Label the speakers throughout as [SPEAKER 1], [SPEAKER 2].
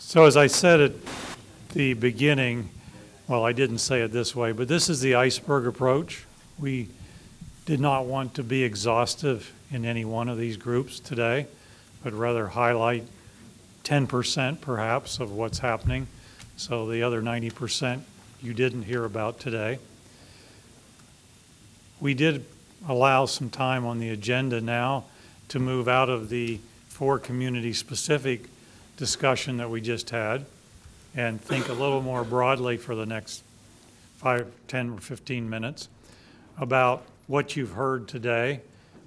[SPEAKER 1] So as I said at the beginning, well, I didn't say it this way, but this is the iceberg approach. We did not want to be exhaustive in any one of these groups today, but rather highlight 10% perhaps of what's happening. So the other 90% you didn't hear about today. We did allow some time on the agenda now to move out of the four community-specific discussion that we just had and think a little more broadly for the next five, 10, or 15 minutes about what you've heard today.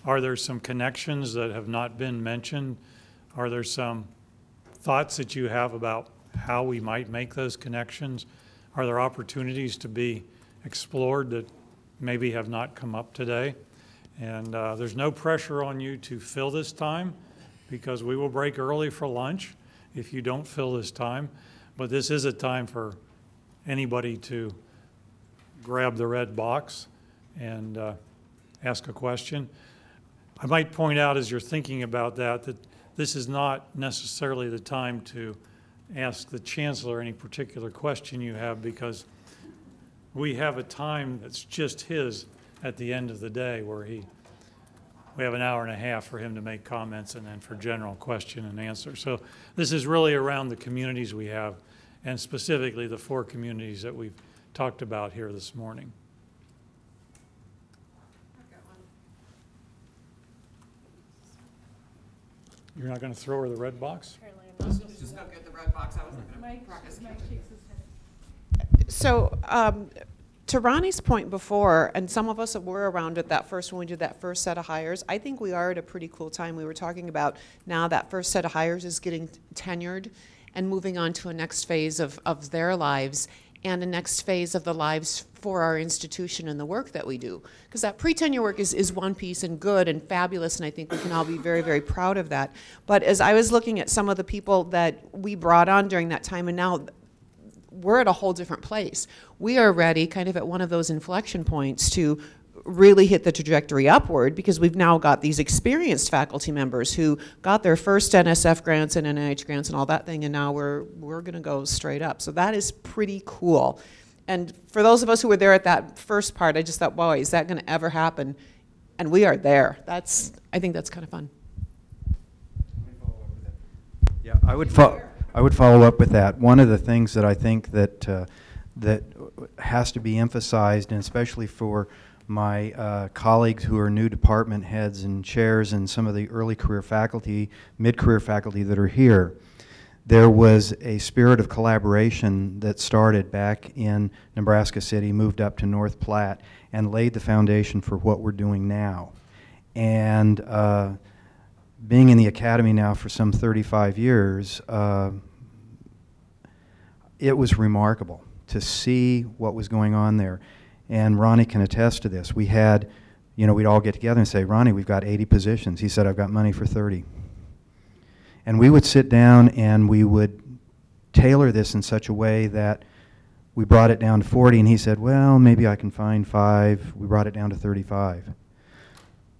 [SPEAKER 1] Are there some connections that have not been mentioned? Are there some thoughts that you have about how we might make those connections? Are there opportunities to be explored that maybe have not come up today? And uh, there's no pressure on you to fill this time because we will break early for lunch if you don't fill this time. But this is a time for anybody to grab the red box and uh, ask a question. I might point out as you're thinking about that that this is not necessarily the time to ask the chancellor any particular question you have because we have a time that's just his at the end of the day where he we have an hour and a half for him to make comments and then for general question and answer. So this is really around the communities we have and specifically the four communities that we've talked about here this morning. You're not going to throw her the red box?
[SPEAKER 2] Just go get the red box, I wasn't gonna practice.
[SPEAKER 3] So, um, to Ronnie's point before, and some of us were around at that first, when we did that first set of hires, I think we are at a pretty cool time. We were talking about now that first set of hires is getting tenured and moving on to a next phase of, of their lives and a next phase of the lives for our institution and the work that we do. Because that pre-tenure work is, is one piece and good and fabulous, and I think we can all be very, very proud of that. But as I was looking at some of the people that we brought on during that time, and now we're at a whole different place. We are ready, kind of at one of those inflection points, to really hit the trajectory upward because we've now got these experienced faculty members who got their first NSF grants and NIH grants and all that thing, and now we're we're going to go straight up. So that is pretty cool. And for those of us who were there at that first part, I just thought, boy, is that going to ever happen? And we are there. That's I think that's kind of fun.
[SPEAKER 4] Yeah, I would fo- I would follow up with that. One of the things that I think that uh, that has to be emphasized, and especially for my uh, colleagues who are new department heads and chairs and some of the early career faculty, mid-career faculty that are here, there was a spirit of collaboration that started back in Nebraska City, moved up to North Platte, and laid the foundation for what we're doing now. And uh, being in the academy now for some 35 years, uh, it was remarkable to see what was going on there. And Ronnie can attest to this. We had, you know, we'd all get together and say, Ronnie, we've got 80 positions. He said, I've got money for 30. And we would sit down and we would tailor this in such a way that we brought it down to 40, and he said, well, maybe I can find five. We brought it down to 35.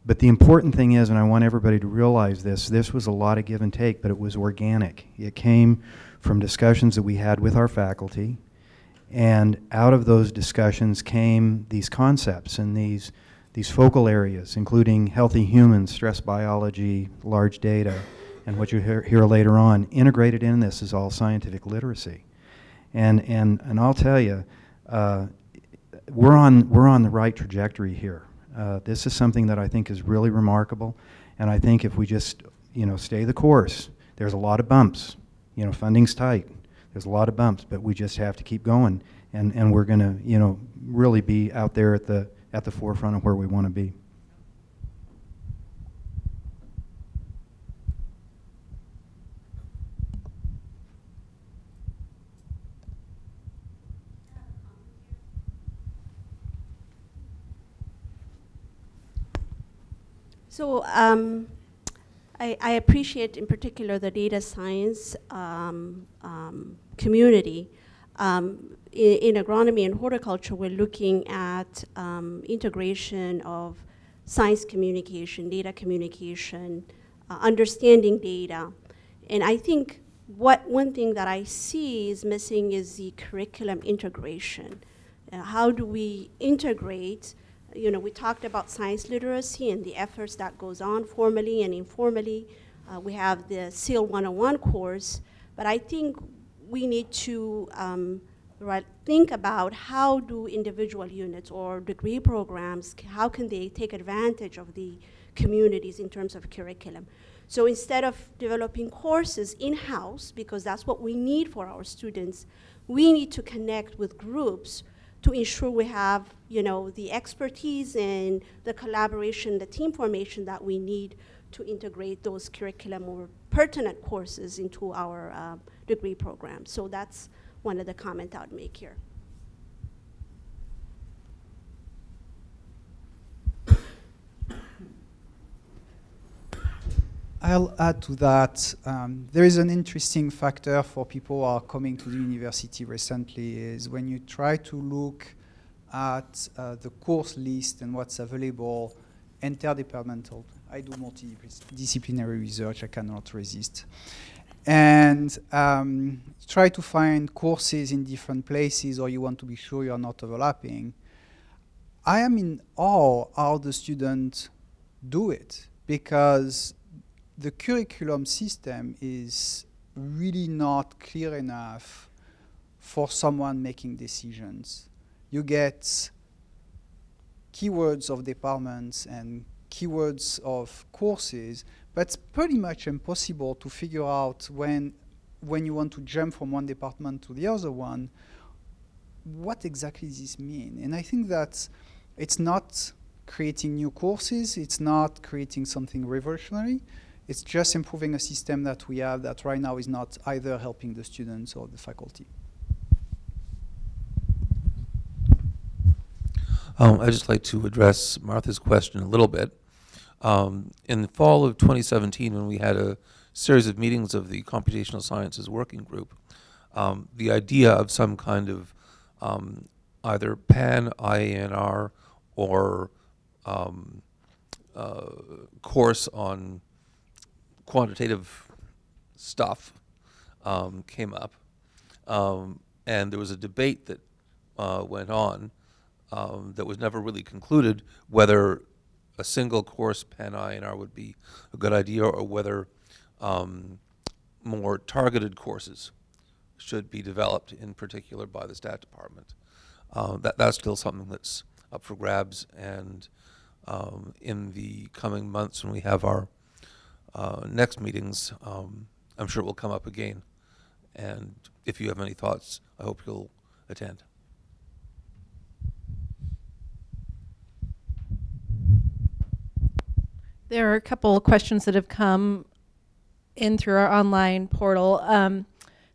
[SPEAKER 4] But the important thing is, and I want everybody to realize this, this was a lot of give and take, but it was organic. It came from discussions that we had with our faculty, and out of those discussions came these concepts and these, these focal areas, including healthy humans, stress biology, large data, and what you hear, hear later on. Integrated in this is all scientific literacy. And, and, and I'll tell you, uh, we're, on, we're on the right trajectory here. Uh, this is something that I think is really remarkable, and I think if we just, you know, stay the course, there's a lot of bumps. You know, funding's tight. There's a lot of bumps, but we just have to keep going, and, and we're going to, you know, really be out there at the, at the forefront of where we want to be.
[SPEAKER 5] Um, I, I, appreciate in particular the data science um, um, community. Um, in, in, agronomy and horticulture, we're looking at um, integration of science communication, data communication, uh, understanding data. And I think what one thing that I see is missing is the curriculum integration. Uh, how do we integrate? You know, we talked about science literacy and the efforts that goes on formally and informally. Uh, we have the SEAL 101 course, but I think we need to um, right, think about how do individual units or degree programs, how can they take advantage of the communities in terms of curriculum. So instead of developing courses in-house, because that's what we need for our students, we need to connect with groups to ensure we have, you know, the expertise and the collaboration, the team formation that we need to integrate those curriculum or pertinent courses into our uh, degree program. So that's one of the comments I would make here.
[SPEAKER 6] I'll add to that. Um, there is an interesting factor for people who are coming to the university recently is when you try to look at uh, the course list and what's available, interdepartmental. I do multidisciplinary research. I cannot resist. And um, try to find courses in different places, or you want to be sure you are not overlapping. I am in awe how the students do it because the curriculum system is really not clear enough for someone making decisions. You get keywords of departments and keywords of courses, but it's pretty much impossible to figure out when when you want to jump from one department to the other one, what exactly does this mean? And I think that it's not creating new courses, it's not creating something revolutionary, it's just improving a system that we have that right now is not either helping the students or the faculty.
[SPEAKER 7] Um, I'd just like to address Martha's question a little bit. Um, in the fall of 2017, when we had a series of meetings of the Computational Sciences Working Group, um, the idea of some kind of um, either pan IANR or um, uh, course on quantitative stuff um, came up, um, and there was a debate that uh, went on um, that was never really concluded whether a single course pan IANR would be a good idea or whether um, more targeted courses should be developed in particular by the stat department. Uh, that, that's still something that's up for grabs and um, in the coming months when we have our uh, next meetings, um, I'm sure it will come up again. And if you have any thoughts, I hope you'll attend.
[SPEAKER 8] There are a couple of questions that have come in through our online portal. Um,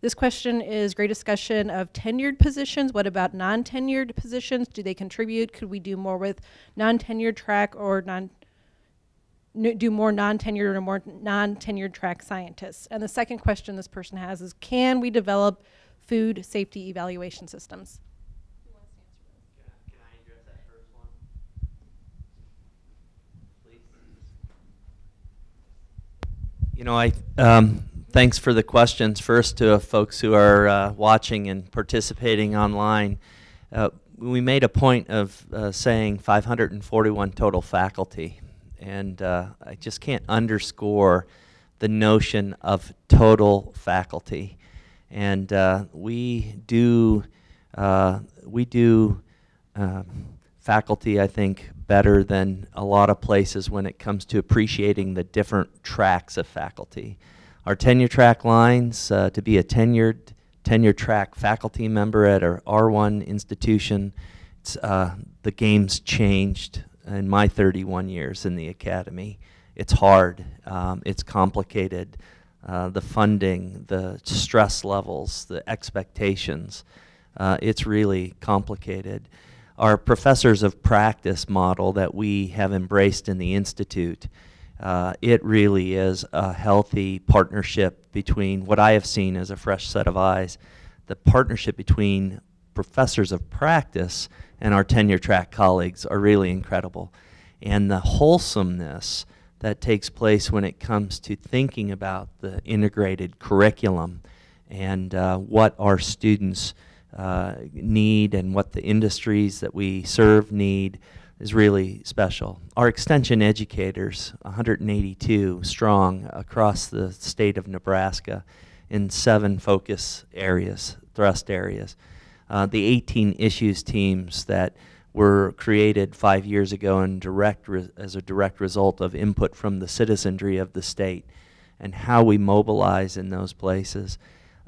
[SPEAKER 8] this question is great discussion of tenured positions. What about non-tenured positions? Do they contribute? Could we do more with non-tenured track or non do more non-tenured or more non-tenured track scientists? And the second question this person has is can we develop food safety evaluation systems?
[SPEAKER 9] You know, I, um, thanks for the questions. First to folks who are uh, watching and participating online. Uh, we made a point of uh, saying 541 total faculty, and uh, I just can't underscore the notion of total faculty. And uh, we do, uh, we do um, faculty, I think, better than a lot of places when it comes to appreciating the different tracks of faculty. Our tenure track lines, uh, to be a tenured tenure track faculty member at our R1 institution, uh, the game's changed in my 31 years in the academy. It's hard, um, it's complicated. Uh, the funding, the stress levels, the expectations, uh, it's really complicated our professors of practice model that we have embraced in the Institute, uh, it really is a healthy partnership between what I have seen as a fresh set of eyes, the partnership between professors of practice and our tenure track colleagues are really incredible. And the wholesomeness that takes place when it comes to thinking about the integrated curriculum and uh, what our students uh, need and what the industries that we serve need is really special. Our extension educators, 182 strong across the state of Nebraska in seven focus areas, thrust areas. Uh, the 18 issues teams that were created five years ago in direct re- as a direct result of input from the citizenry of the state and how we mobilize in those places.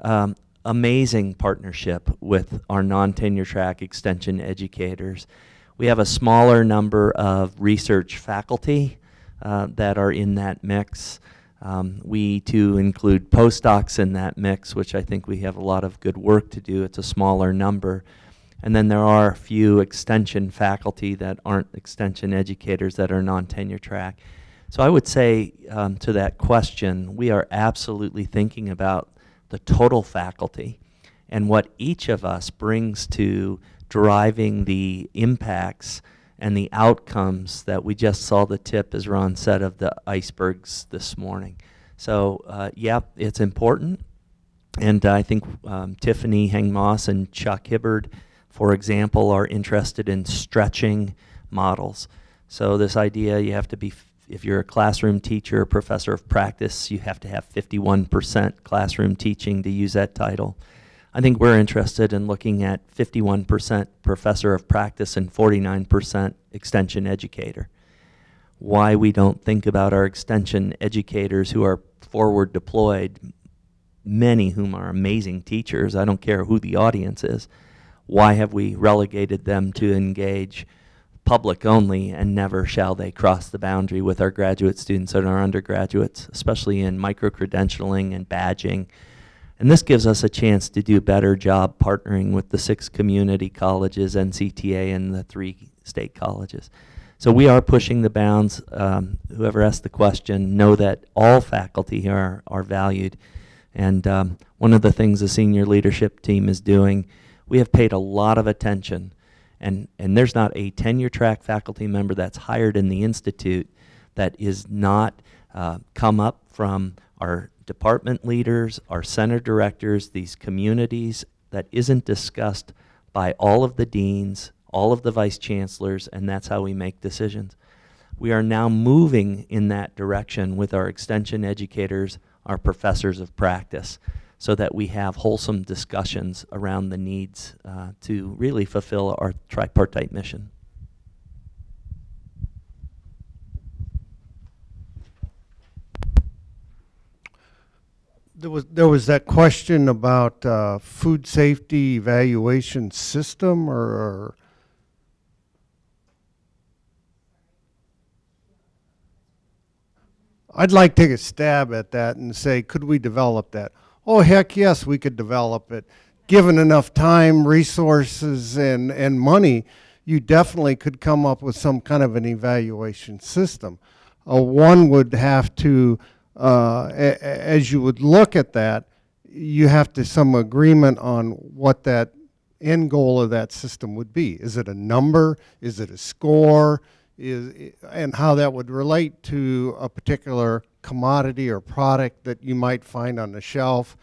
[SPEAKER 9] Um, amazing partnership with our non-tenure track extension educators. We have a smaller number of research faculty uh, that are in that mix. Um, we too include postdocs in that mix, which I think we have a lot of good work to do. It's a smaller number. And then there are a few extension faculty that aren't extension educators that are non-tenure track. So I would say um, to that question, we are absolutely thinking about the total faculty and what each of us brings to driving the impacts and the outcomes that we just saw the tip, as Ron said, of the icebergs this morning. So, uh, yeah, it's important. And I think um, Tiffany Heng Moss and Chuck Hibberd, for example, are interested in stretching models. So, this idea you have to be, if you're a classroom teacher, professor of practice, you have to have 51% classroom teaching to use that title. I think we're interested in looking at 51% professor of practice and 49% extension educator. Why we don't think about our extension educators who are forward deployed, many whom are amazing teachers, I don't care who the audience is, why have we relegated them to engage public only and never shall they cross the boundary with our graduate students and our undergraduates, especially in micro credentialing and badging? And this gives us a chance to do a better job partnering with the six community colleges, NCTA, and the three state colleges. So we are pushing the bounds. Um, whoever asked the question, know that all faculty are, are valued. And um, one of the things the senior leadership team is doing, we have paid a lot of attention. And, and there's not a tenure track faculty member that's hired in the Institute that is not uh, come up from our department leaders, our center directors, these communities that isn't discussed by all of the deans, all of the vice chancellors, and that's how we make decisions. We are now moving in that direction with our extension educators, our professors of practice, so that we have wholesome discussions around the needs uh, to really fulfill our tripartite mission.
[SPEAKER 10] There was, there was that question about uh, food safety evaluation system or, or I'd like to take a stab at that and say, could we develop that? Oh, heck yes, we could develop it. Given enough time, resources, and, and money, you definitely could come up with some kind of an evaluation system. Uh, one would have to, uh, as you would look at that, you have to some agreement on what that end goal of that system would be. Is it a number? Is it a score? Is and how that would relate to a particular commodity or product that you might find on the shelf.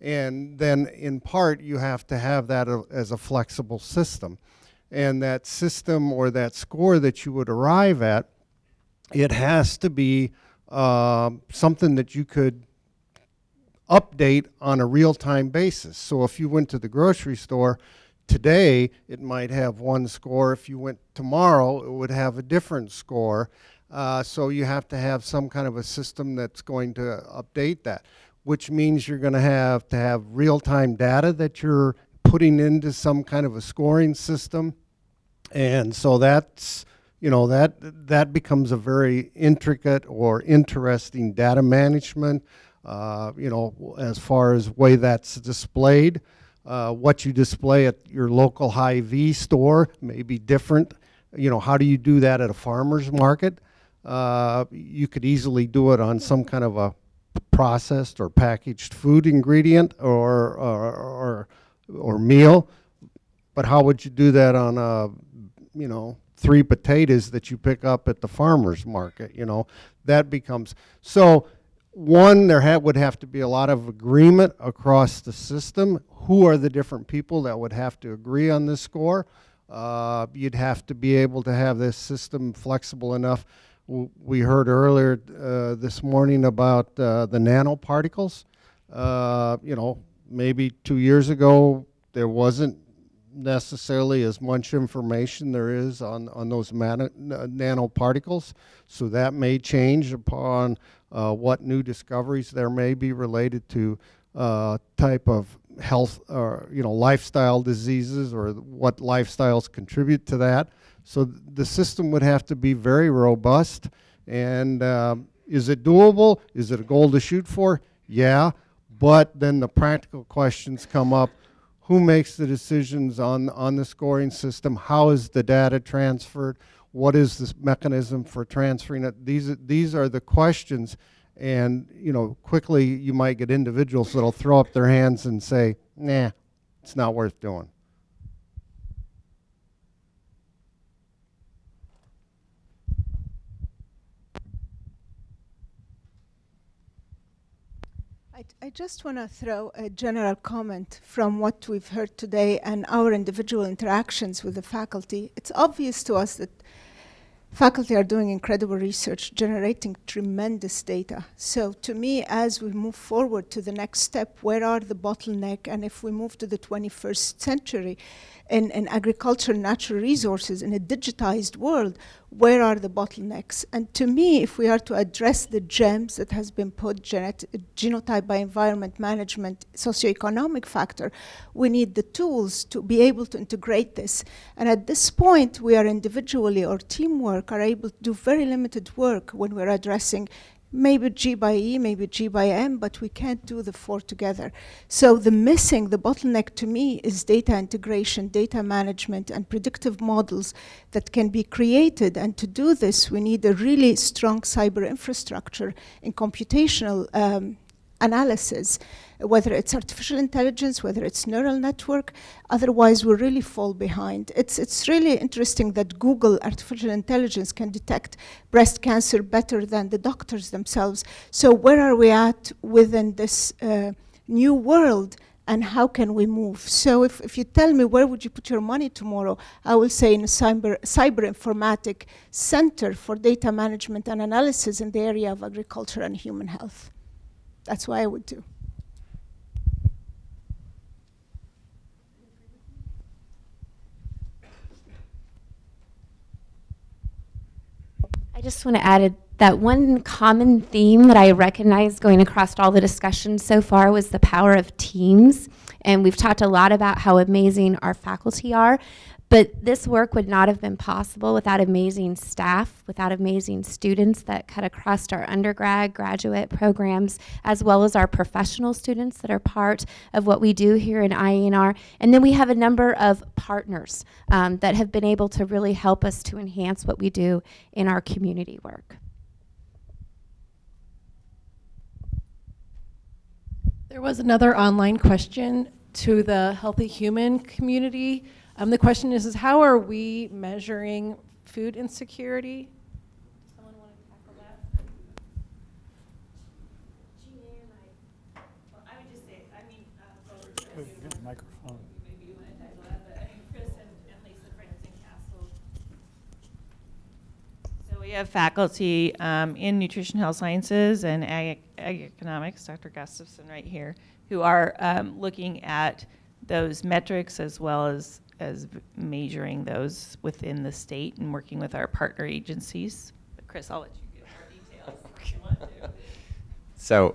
[SPEAKER 10] And then in part, you have to have that as a flexible system. And that system or that score that you would arrive at, it has to be um, something that you could update on a real-time basis. So if you went to the grocery store today, it might have one score. If you went tomorrow, it would have a different score. Uh, so you have to have some kind of a system that's going to update that, which means you're going to have to have real-time data that you're putting into some kind of a scoring system. And so that's, you know, that that becomes a very intricate or interesting data management. Uh, you know, as far as way that's displayed, uh, what you display at your local Hy-Vee store may be different. You know, how do you do that at a farmer's market? Uh, you could easily do it on some kind of a processed or packaged food ingredient or or or, or meal. But how would you do that on a you know three potatoes that you pick up at the farmer's market, you know, that becomes, so, one, there ha- would have to be a lot of agreement across the system. Who are the different people that would have to agree on this score? Uh, you'd have to be able to have this system flexible enough. W- We heard earlier uh, this morning about uh, the nanoparticles. Uh, you know, maybe two years ago, there wasn't necessarily as much information there is on, on those mana, n- nanoparticles. So that may change upon uh, what new discoveries there may be related to uh, type of health or you know lifestyle diseases or what lifestyles contribute to that. So th- the system would have to be very robust. And um, is it doable? Is it a goal to shoot for? Yeah. But then the practical questions come up who makes the decisions on, on the scoring system? How is the data transferred? What is this mechanism for transferring it? These, these are the questions. And, you know, quickly you might get individuals that'll throw up their hands and say, nah, it's not worth doing.
[SPEAKER 11] I, just want to throw a general comment from what we've heard today and our individual interactions with the faculty. It's obvious to us that faculty are doing incredible research, generating tremendous data. So, to me, as we move forward to the next step, where are the bottleneck? And if we move to the 21st century in, in agriculture, natural resources, in a digitized world, where are the bottlenecks? And to me, if we are to address the gems that has been put, genet- genotype by environment management, socioeconomic factor, we need the tools to be able to integrate this. And at this point, we are individually or teamwork are able to do very limited work when we're addressing maybe G by E, maybe G by M, but we can't do the four together. So the missing, the bottleneck to me is data integration, data management, and predictive models that can be created. And to do this, we need a really strong cyber infrastructure in computational um, analysis, whether it's artificial intelligence, whether it's neural network. Otherwise, we really fall behind. It's, it's really interesting that Google artificial intelligence can detect breast cancer better than the doctors themselves. So, where are we at within this uh, new world? And how can we move? So, if, if you tell me where would you put your money tomorrow, I will say in a cyber, cyber informatic center for data management and analysis in the area of agriculture and human health. That's what I would do.
[SPEAKER 12] I just want to add that one common theme that I recognize going across all the discussions so far was the power of teams. And we've talked a lot about how amazing our faculty are. But this work would not have been possible without amazing staff, without amazing students that cut across our undergrad, graduate programs, as well as our professional students that are part of what we do here in IANR. And then we have a number of partners um, that have been able to really help us to enhance what we do in our community work.
[SPEAKER 8] There was another online question to the Healthy Human community. Um, the question is, is how are we measuring food insecurity? Someone want to tackle that?
[SPEAKER 13] I would just say, I mean,
[SPEAKER 1] Microphone.
[SPEAKER 13] maybe you want to tackle that, but Chris and, and Lisa Franzen Castle. So we have faculty um, in nutrition health sciences and ag, ag economics, Dr. Gustafson right here, who are um, looking at those metrics as well as as measuring those within the state and working with our partner agencies. But Chris, I'll let you give more details if you want to.
[SPEAKER 14] So,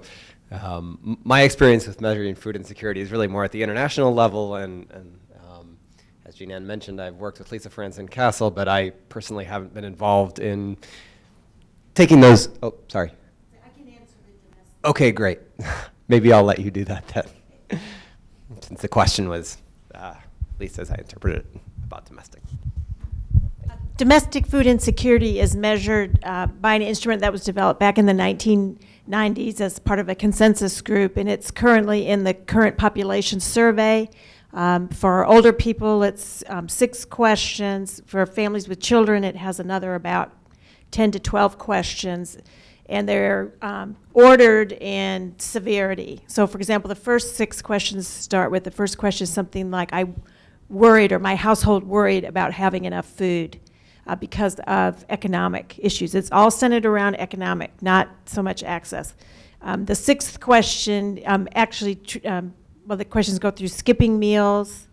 [SPEAKER 14] um, my experience with measuring food insecurity is really more at the international level, and, and um, as Jean Ann mentioned, I've worked with Lisa Franzen Castle, but I personally haven't been involved in taking those. Oh, sorry. Okay, great. Maybe I'll let you do that then, since the question was, at least as I interpreted it, about domestic.
[SPEAKER 15] Domestic food insecurity is measured uh, by an instrument that was developed back in the 1990s as part of a consensus group, and it's currently in the current population survey. Um, for older people, it's um, six questions. For families with children, it has another about 10 to 12 questions. And they're um, ordered in severity. So, for example, the first six questions start with the first question is something like, I worried, or my household worried about having enough food uh, because of economic issues. It's all centered around economic, not so much access. Um, the sixth question um, actually, tr- um, well, the questions go through skipping meals.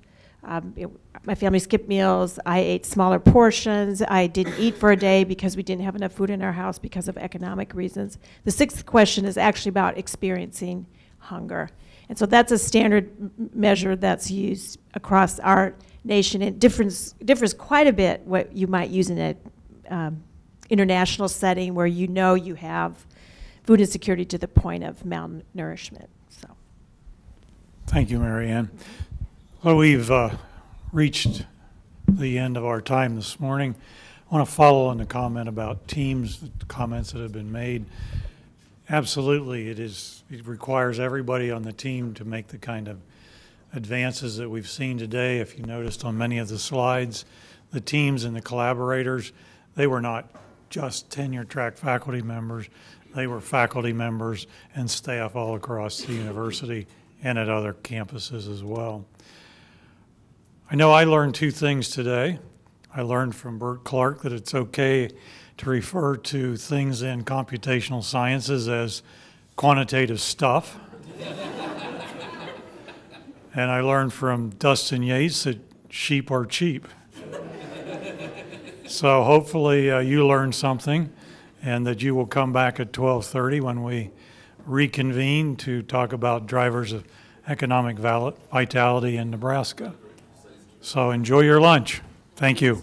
[SPEAKER 15] Um, it- my family skipped meals. I ate smaller portions. I didn't eat for a day because we didn't have enough food in our house because of economic reasons. The sixth question is actually about experiencing hunger. And so that's a standard m- measure that's used across our nation. It differs, differs quite a bit what you might use in an um, international setting where you know you have food insecurity to the point of malnourishment. So.
[SPEAKER 1] Thank you, Marianne. Ann. Well, we've uh, reached the end of our time this morning. I want to follow on the comment about teams, the comments that have been made. Absolutely, it is, it requires everybody on the team to make the kind of advances that we've seen today. If you noticed on many of the slides, the teams and the collaborators, they were not just tenure track faculty members, they were faculty members and staff all across the university and at other campuses as well. I know I learned two things today. I learned from Bert Clarke that it's okay to refer to things in computational sciences as quantitative stuff. and I learned from Dustin Yates that sheep are cheap. so hopefully uh, you learned something and that you will come back at 12:30 when we reconvene to talk about drivers of economic vitality in Nebraska. So enjoy your lunch. Thank you.